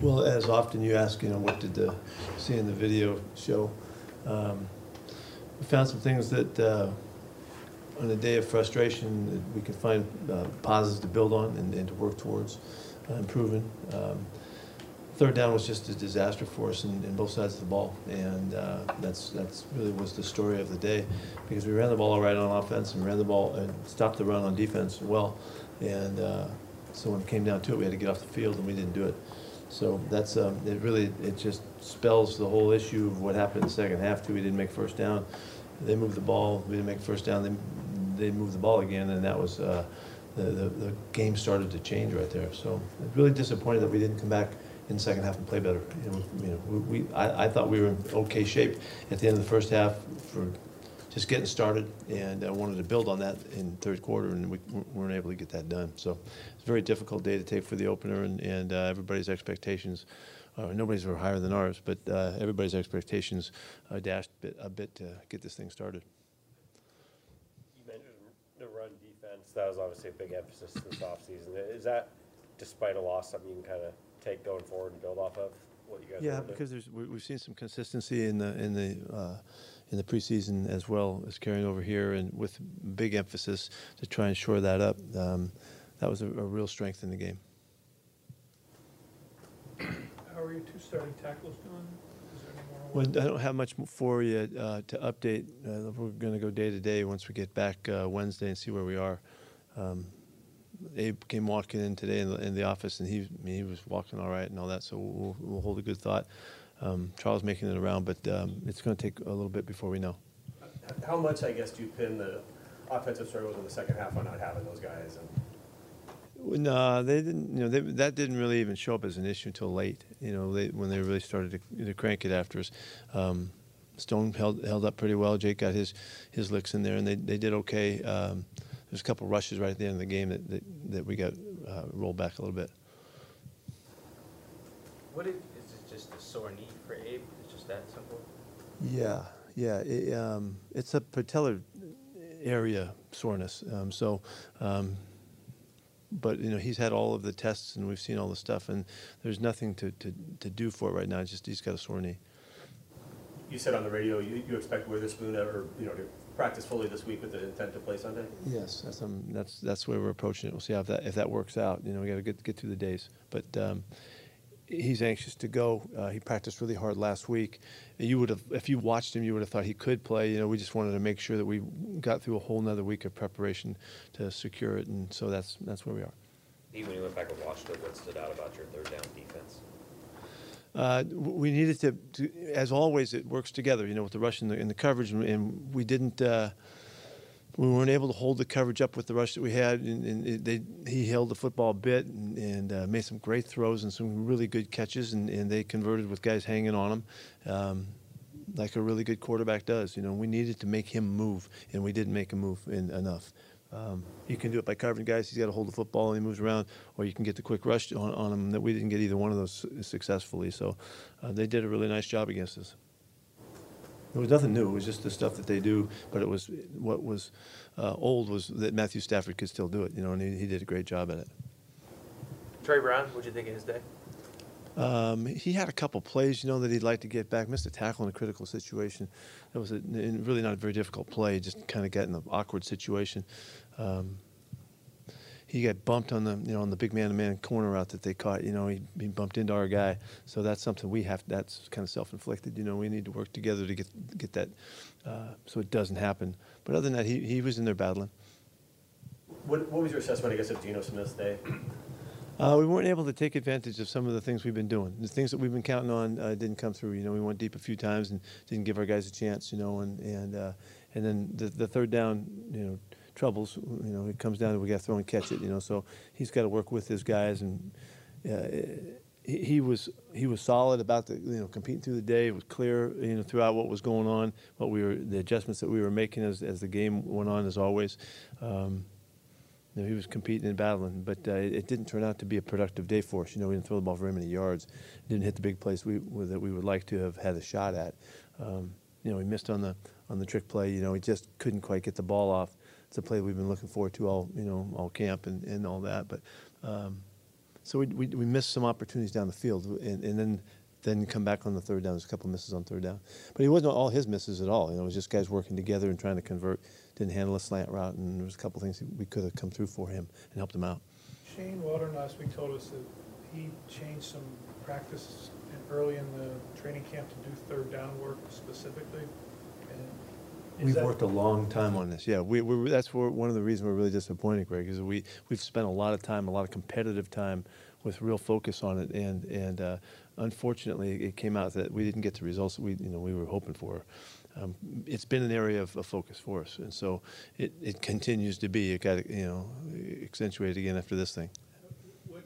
Well, as often you ask, you know, what did the, see in the video show? Um, We found some things that, uh, on a day of frustration, we can find uh, positives to build on and and to work towards uh, improving. Um, Third down was just a disaster for us in, in both sides of the ball, and uh, that's, that's really was the story of the day, because we ran the ball all right on offense and ran the ball and stopped the run on defense well, and uh, so when it came down to it, we had to get off the field, and we didn't do it. So that's, um, it really, it just spells the whole issue of what happened in the second half, too. We didn't make first down. They moved the ball, we didn't make first down, then they moved the ball again, and that was, uh, the, the, the game started to change right there. So really disappointed that we didn't come back in the second half and play better. You know, you know, we- I, I thought we were in okay shape at the end of the first half for just getting started, and I wanted to build on that in third quarter, and we weren't able to get that done. So it's a very difficult day to take for the opener, and, and uh, everybody's expectations, uh, nobody's were higher than ours, but uh, everybody's expectations uh, dashed a bit, a bit to get this thing started. You mentioned the run defense, that was obviously a big emphasis this offseason. Is that, despite a loss, something you can kind of take going forward and build off of, what you guys Yeah, want to do? because there's, we- we've seen some consistency in the, in the, uh, in the preseason as well as carrying over here and with big emphasis to try and shore that up. Um, That was a, a real strength in the game. How are your two starting tackles doing? Is there any more Well. I don't have much for you uh, to update. Uh, We're going to go day to day once we get back uh, Wednesday and see where we are. Um, Abe came walking in today in the, in the office, and he, he was walking all right and all that, so we'll, we'll hold a good thought. Um, Charles making it around, but um, it's going to take a little bit before we know. How much, I guess, do you pin the offensive struggles in the second half on not having those guys? And No, they didn't. You know, they, that didn't really even show up as an issue until late. You know, they, when they really started to, to crank it after us. Um, Stone held held up pretty well. Jake got his his licks in there, and they, they did okay. Um, there's a couple rushes right at the end of the game that that, that we got uh, rolled back a little bit. What is, is it just a sore knee for Abe? It's just that simple? Yeah, yeah. It, um, it's a patellar area soreness. Um, so, um, but you know, he's had all of the tests and we've seen all the stuff, and there's nothing to, to, to do for it right now. It's just he's got a sore knee. you said on the radio, you, you expect Witherspoon to, or, you know, to practice fully this week with the intent to play Sunday? Yes, that's um, that's that's where we're approaching it. We'll see how if that if that works out. You know, we got to get get through the days, but. Um, He's anxious to go. Uh, he practiced really hard last week. You would have, if you watched him, you would have thought he could play. You know, we just wanted to make sure that we got through a whole another week of preparation to secure it, and so that's that's where we are. Even when you went back and watched it, what stood out about your third down defense? Uh, we needed to, to, as always, it works together. You know, with the rush and the, and the coverage, and, and we didn't. Uh, we weren't able to hold the coverage up with the rush that we had, and, and it, they, he held the football a bit and, and uh, made some great throws and some really good catches, and, and they converted with guys hanging on him, um, like a really good quarterback does. You know, we needed to make him move, and we didn't make him move in, enough. Um, you can do it by covering guys. He's got to hold the football and he moves around, or you can get the quick rush on, on him. That we didn't get either one of those successfully. So uh, they did a really nice job against us. It was nothing new. It was just the stuff that they do. But it was what was uh, old was that Matthew Stafford could still do it. You know, and he, he did a great job at it. Tre Brown, what'd you think of his day? Um, he had a couple plays, you know, that he'd like to get back. Missed a tackle in a critical situation. That was a, really not a very difficult play. Just kind of got in an awkward situation. Um, he got bumped on the, you know, on the big man-to-man corner route that they caught. You know, he, he bumped into our guy. So that's something we have. That's kind of self-inflicted. You know, we need to work together to get get that, uh, so it doesn't happen. But other than that, he, he was in there battling. What, what was your assessment, I guess, of Geno Smith's day? Uh, we weren't able to take advantage of some of the things we've been doing. The things that we've been counting on uh, didn't come through. You know, we went deep a few times and didn't give our guys a chance. You know, and and uh, and then the, the third down, you know, troubles. You know, it comes down to we got to throw and catch it. You know, so he's got to work with his guys and. Uh, he, he was he was solid about the you know competing through the day. It was clear you know throughout what was going on, what we were the adjustments that we were making as as the game went on as always. Um, you know, he was competing and battling, but uh, it, it didn't turn out to be a productive day for us. You know, we didn't throw the ball very many yards, didn't hit the big place we, that we would like to have had a shot at. Um, you know, he missed on the on the trick play. You know, he just couldn't quite get the ball off. It's a play we've been looking forward to all you know all camp and, and all that. But um, So we, we, we missed some opportunities down the field, and, and then then come back on the third down. There's a couple misses on third down, but it wasn't all his misses at all. You know, it was just guys working together and trying to convert. Didn't handle a slant route, and there was a couple things we could have come through for him and helped him out. Shane Waldron last week told us that he changed some practice early in the training camp to do third down work specifically. We've that- worked a long time on this. Yeah, we, we that's one of the reasons we're really disappointed, Greg, is we we've spent a lot of time, a lot of competitive time, with real focus on it, and and uh, unfortunately, it came out that we didn't get the results that we you know we were hoping for. Um, it's been an area of, of focus for us, and so it, it continues to be. It got you know accentuated again after this thing. What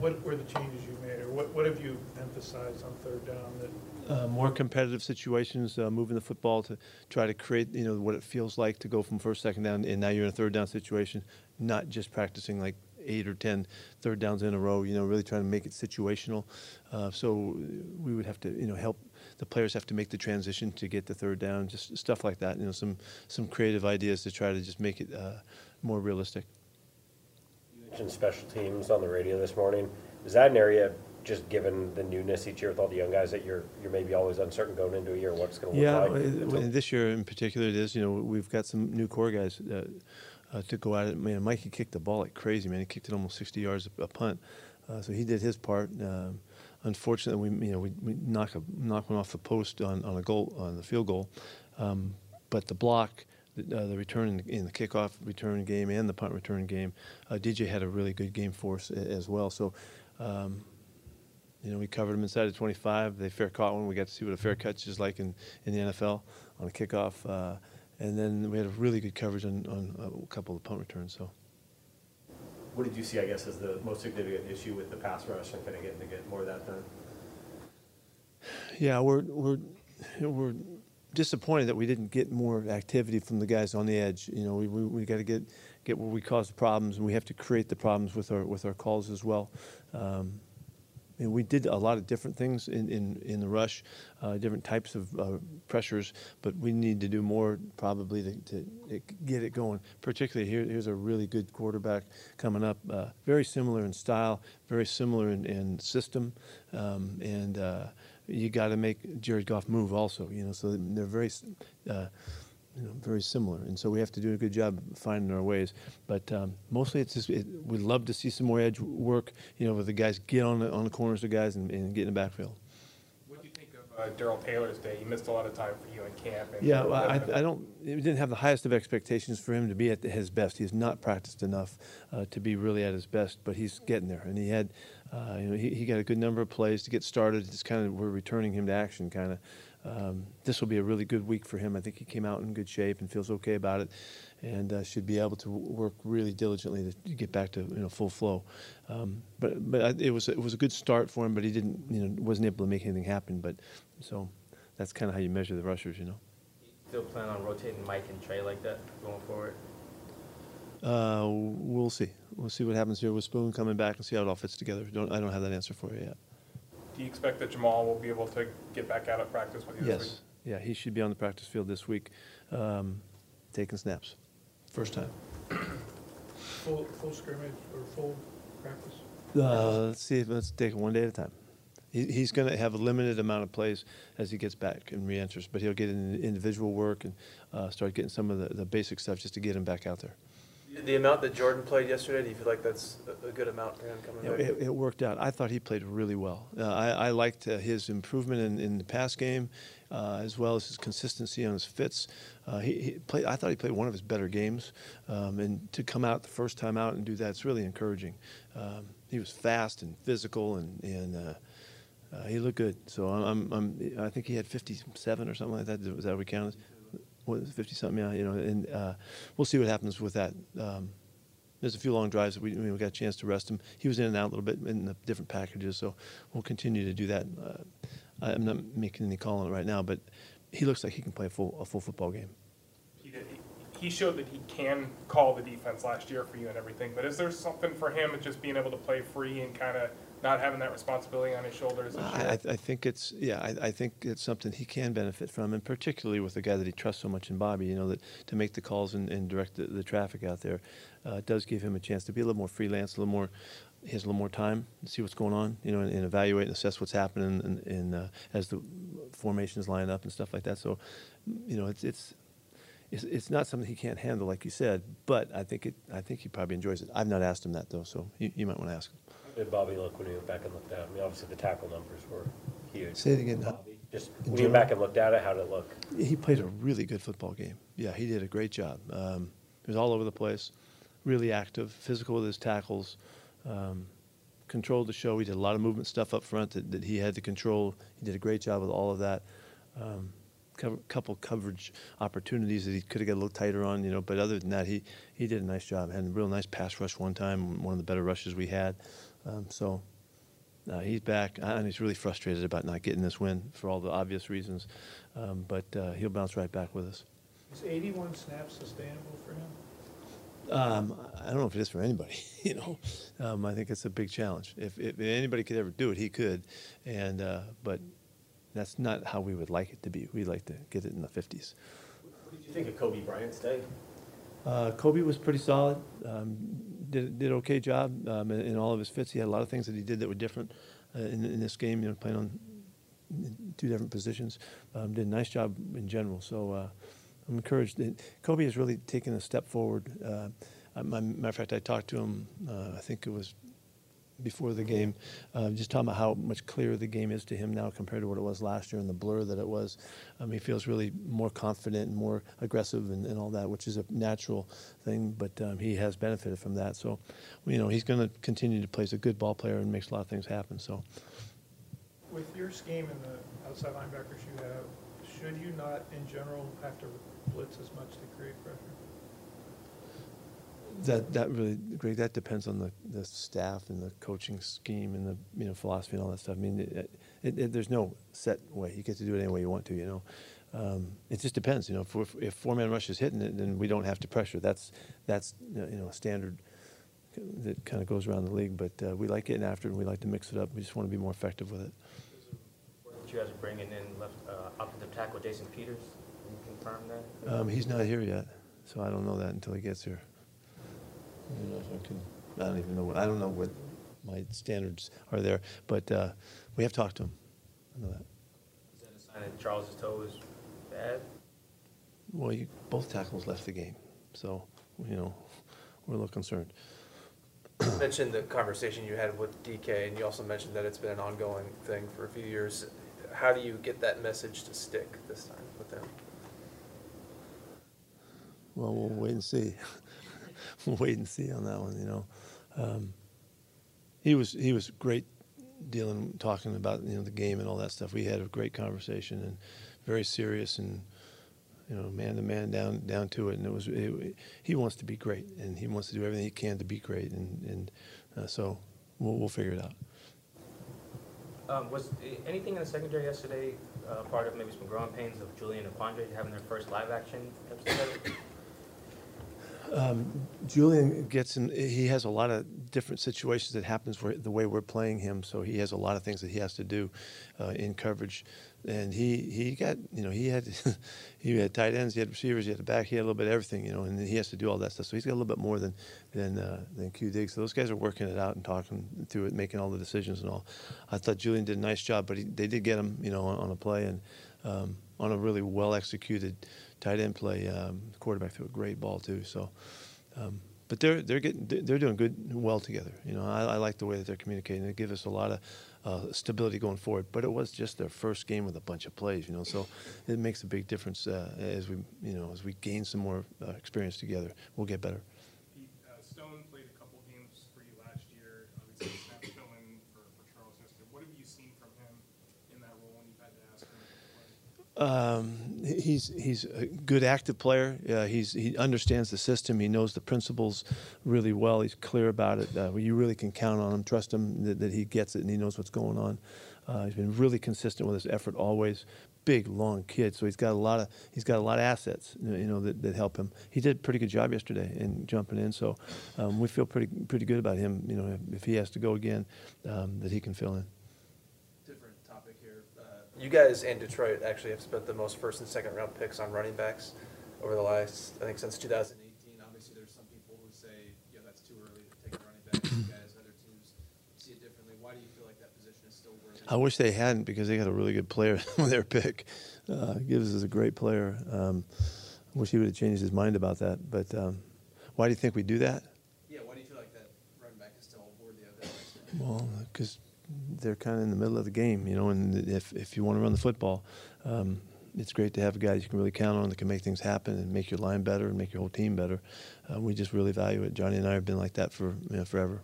what were the changes you made, or what, what have you emphasized on third down that, Uh, more competitive situations, uh, moving the football to try to create, you know, what it feels like to go from first, second down, and now you're in a third down situation, not just practicing like eight or ten third downs in a row, you know, really trying to make it situational. Uh, so we would have to, you know, help, the players have to make the transition to get the third down, just stuff like that, you know, some, some creative ideas to try to just make it uh, more realistic. You mentioned special teams on the radio this morning. Is that an area, just given the newness each year with all the young guys, that you're, you're maybe always uncertain going into a year what's gonna look Yeah, like? uh, until- this year in particular, it is. You know, we've got some new core guys uh, uh, to go at it. Man, Mikey kicked the ball like crazy. Man, he kicked it almost 60 yards a, a punt. Uh, so he did his part. Um, unfortunately, we you know we, we knock a knock one off the post on, on a goal on the field goal, um, but the block. The, uh, the return in the, in the kickoff return game and the punt return game, uh, DJ had a really good game for us as well. So, um, you know, we covered them inside of 25. They fair caught one. We got to see what a fair catch is like in, in the NFL on a kickoff. Uh, and then we had a really good coverage on, on a couple of punt returns. So What did you see, I guess, as the most significant issue with the pass rush and kind of getting to get more of that done? yeah, we're we're we're disappointed that we didn't get more activity from the guys on the edge. You know, we we, we got to get get where we cause the problems, and we have to create the problems with our with our calls as well. Um, We did a lot of different things in, in, in the rush, uh, different types of uh, pressures, but we need to do more probably to, to get it going. Particularly here, here's a really good quarterback coming up, uh, very similar in style, very similar in, in system, um, and uh, you got to make Jared Goff move also. You know, so they're very. You know, very similar, and so we have to do a good job finding our ways. But um, mostly, it's just it, we'd love to see some more edge work. You know, where the guys get on the on the corners of guys and, and get in the backfield. What do you think of uh, Darrell Taylor's day? He missed a lot of time for you in camp. And Yeah, well, I, I don't. We didn't have the highest of expectations for him to be at his best. He's not practiced enough uh, to be really at his best, but he's getting there. And he had, uh, you know, he, he got a good number of plays to get started. It's kind of we're returning him to action, kind of. Um, this will be a really good week for him. I think he came out in good shape and feels okay about it, and uh, should be able to work really diligently to get back to you know full flow. Um, but but I- it was it was a good start for him, but he didn't you know wasn't able to make anything happen. But so that's kind of how you measure the rushers, you know. Still plan on rotating Mike and Tre like that going forward? Uh, we'll see. We'll see what happens here with Spoon coming back and see how it all fits together. Don't, I don't have that answer for you yet. Do you expect that Jamal will be able to get back out at practice with you this week? Yes. Yeah, he should be on the practice field this week, um, taking snaps. First time. full, full scrimmage or full practice? Uh, let's see. Let's take it one day at a time. He, he's going to have a limited amount of plays as he gets back and re-enters, but he'll get in individual work and uh, start getting some of the, the basic stuff just to get him back out there. The amount that Jordan played yesterday, do you feel like that's a- good amount for him coming know, back? it, it worked out. I thought he played really well. Uh, I, I liked uh, his improvement in, in the pass game, uh, as well as his consistency on his fits. Uh, he, he played. I thought he played one of his better games, um, and to come out the first time out and do that, it's really encouraging. Um, he was fast and physical, and and uh, uh, he looked good. So I'm, I'm, I think he had 57 or something like that. Was that what we counted? What, 50 something? Yeah, you know. And uh, we'll see what happens with that. Um, there's a few long drives that we, we got a chance to rest him. He was in and out a little bit in the different packages, so we'll continue to do that. Uh, I'm not making any call on it right now, but he looks like he can play a full a full football game. He, showed that he can call the defense last year for you and everything, but is there something for him just being able to play free and kind of not having that responsibility on his shoulders I. I, think it's yeah. I, I think it's something he can benefit from, and particularly with the guy that he trusts so much in Bobby. You know that to make the calls and, and direct the, the traffic out there uh, does give him a chance to be a little more freelance, a little more he has a little more time to see what's going on, you know, and, and evaluate and assess what's happening and, and uh, as the formations line up and stuff like that. So, you know, it's it's it's, it's not something he can't handle, like you said. But I think it I think he probably enjoys it. I've not asked him that though, so you, you might want to ask him. Did Bobby look when he went back and looked at it? I mean, obviously the tackle numbers were huge. Say it again. Bobby, Just, when you went back and looked at it, how did it look? He played a really good football game. Yeah, he did a great job. Um, he was all over the place, really active, physical with his tackles, um, controlled the show. He did a lot of movement stuff up front that, that he had to control. He did a great job with all of that. Um, cover, couple coverage opportunities that he could have got a little tighter on, you know. But other than that, he he did a nice job. Had a real nice pass rush one time, one of the better rushes we had. Um, so. Uh, he's back, and he's really frustrated about not getting this win for all the obvious reasons. Um, but uh, he'll bounce right back with us. Is eighty-one snaps sustainable for him? Um, I don't know if it is for anybody. You know, um, I think it's a big challenge. If, if anybody could ever do it, he could. And uh, but that's not how we would like it to be. We'd like to get it in the 50s. What did you think of Coby Bryant's day? Uh, Kobe was pretty solid. Did did okay job um, in, in all of his fits. He had a lot of things that he did that were different uh, in, in this game. You know, playing on two different positions. Um, did a nice job in general. So uh, I'm encouraged. Coby has really taken a step forward. Uh, uh, my- matter of fact, I talked to him. Uh, I think it was before the game, uh, just talking about how much clearer the game is to him now compared to what it was last year and the blur that it was. Um, he feels really more confident and more aggressive and, and all that, which is a natural thing, but um, he has benefited from that. So, you know, he's going to continue to play. as a good ball player and makes a lot of things happen. So, With your scheme and the outside linebackers you have, should you not, in general, have to blitz as much to create pressure? That, that really, Greg, that depends on the, the staff and the coaching scheme and the, you know, philosophy and all that stuff. I mean, it, it, it, there's no set way. You get to do it any way you want to, you know. Um, it just depends, you know. If, we're, if four-man rush is hitting it, then we don't have to pressure. That's, that's, you know, a standard that kind of goes around the league. But uh, we like getting after it and we like to mix it up. We just want to be more effective with it. That you guys are bringing in left, uh, offensive tackle Jason Peters, can you confirm that? Um, he's not here yet, so I don't know that until he gets here. I don't know if I can, I don't even know, what I don't know what my standards are there, but uh, we have talked to him. I know that. Is that a sign that Charles's toe is bad? Well, you, both tackles left the game, so, you know, we're a little concerned. You mentioned the conversation you had with DK, and you also mentioned that it's been an ongoing thing for a few years. How do you get that message to stick this time with them? Well, we'll wait and see. wait and see on that one. You know, um, he was he was great dealing, talking about you know the game and all that stuff. We had a great conversation and very serious and you know man to man down down to it. And it was it, he wants to be great and he wants to do everything he can to be great. And and uh, so we'll we'll figure it out. Um, was anything in the secondary yesterday, uh, part of maybe some growing pains of Julian and Quandre having their first live action episode? Um, Julian gets in, he has a lot of different situations that happens for the way we're playing him. So he has a lot of things that he has to do uh, in coverage. And he, he got, you know, he had, he had tight ends, he had receivers, he had the back, he had a little bit of everything, you know, and he has to do all that stuff. So he's got a little bit more than, than, uh, than Q Diggs. So those guys are working it out and talking through it, making all the decisions and all. I thought Julian did a nice job, but he, they did get him, you know, on, on a play and um, on a really well executed tight end play. Um, the quarterback threw a great ball too. So, um, but they're they're getting they're doing good well together. You know, I, I like the way that they're communicating. They give us a lot of uh, stability going forward. But it was just their first game with a bunch of plays. You know, so it makes a big difference uh, as we you know as we gain some more uh, experience together. We'll get better. Stone played a couple games for you last year, obviously snap filling for, for Charles. What have you seen from him in that role when you've had to ask him? Um, he's he's a good active player. Uh, he's he understands the system. He knows the principles really well. He's clear about it. Uh, you really can count on him. Trust him that, that he gets it and he knows what's going on. Uh, he's been really consistent with his effort always. Big, long kid, so he's got a lot of he's got a lot of assets, you know, that, that help him. He did a pretty good job yesterday in jumping in, so um, we feel pretty pretty good about him. You know, if he has to go again, um, that he can fill in. Different topic here. Uh, You guys and Detroit actually have spent the most first and second round picks on running backs over the last, I think, since 2018. Obviously, there's some people who say, yeah, that's too early to take a running back. You guys, other teams see it differently. Why do you feel like that position is still worthy? I wish they hadn't because they got a really good player with their pick. Uh, Gibbs is a great player. Um, I wish he would have changed his mind about that. But um, why do you think we do that? Yeah, why do you feel like that running back is still worthy of that? Well, because they're kind of in the middle of the game, you know, and if, if you want to run the football, um, it's great to have a guys you can really count on that can make things happen and make your line better and make your whole team better. Uh, we just really value it. Johnny and I have been like that for you know, forever.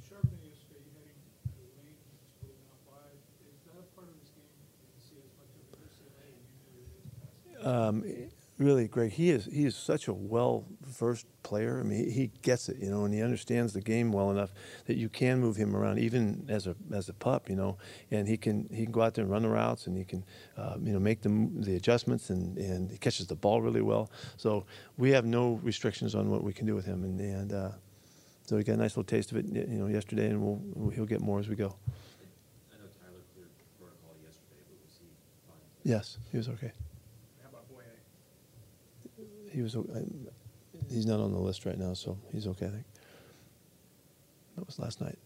Charbonnet yesterday, you had him at a lane, splitting out wide. Is that a part of this game you didn't see as much of at UCLA and you knew it was passing? Um, really, Greg, he is he is such a well versed player. I mean, he, he gets it, you know, and he understands the game well enough that you can move him around, even as a as a pup, you know, and he can he can go out there and run the routes, and he can, uh, you know, make the the adjustments, and and he catches the ball really well. So we have no restrictions on what we can do with him, and and uh, so we got a nice little taste of it, you know, yesterday, and we'll, we'll he'll get more as we go. I know Tyler cleared protocol yesterday, but was he fine? Yes, he was okay. How about Boye? He was. He's not on the list right now, so he's okay. I think that was last night.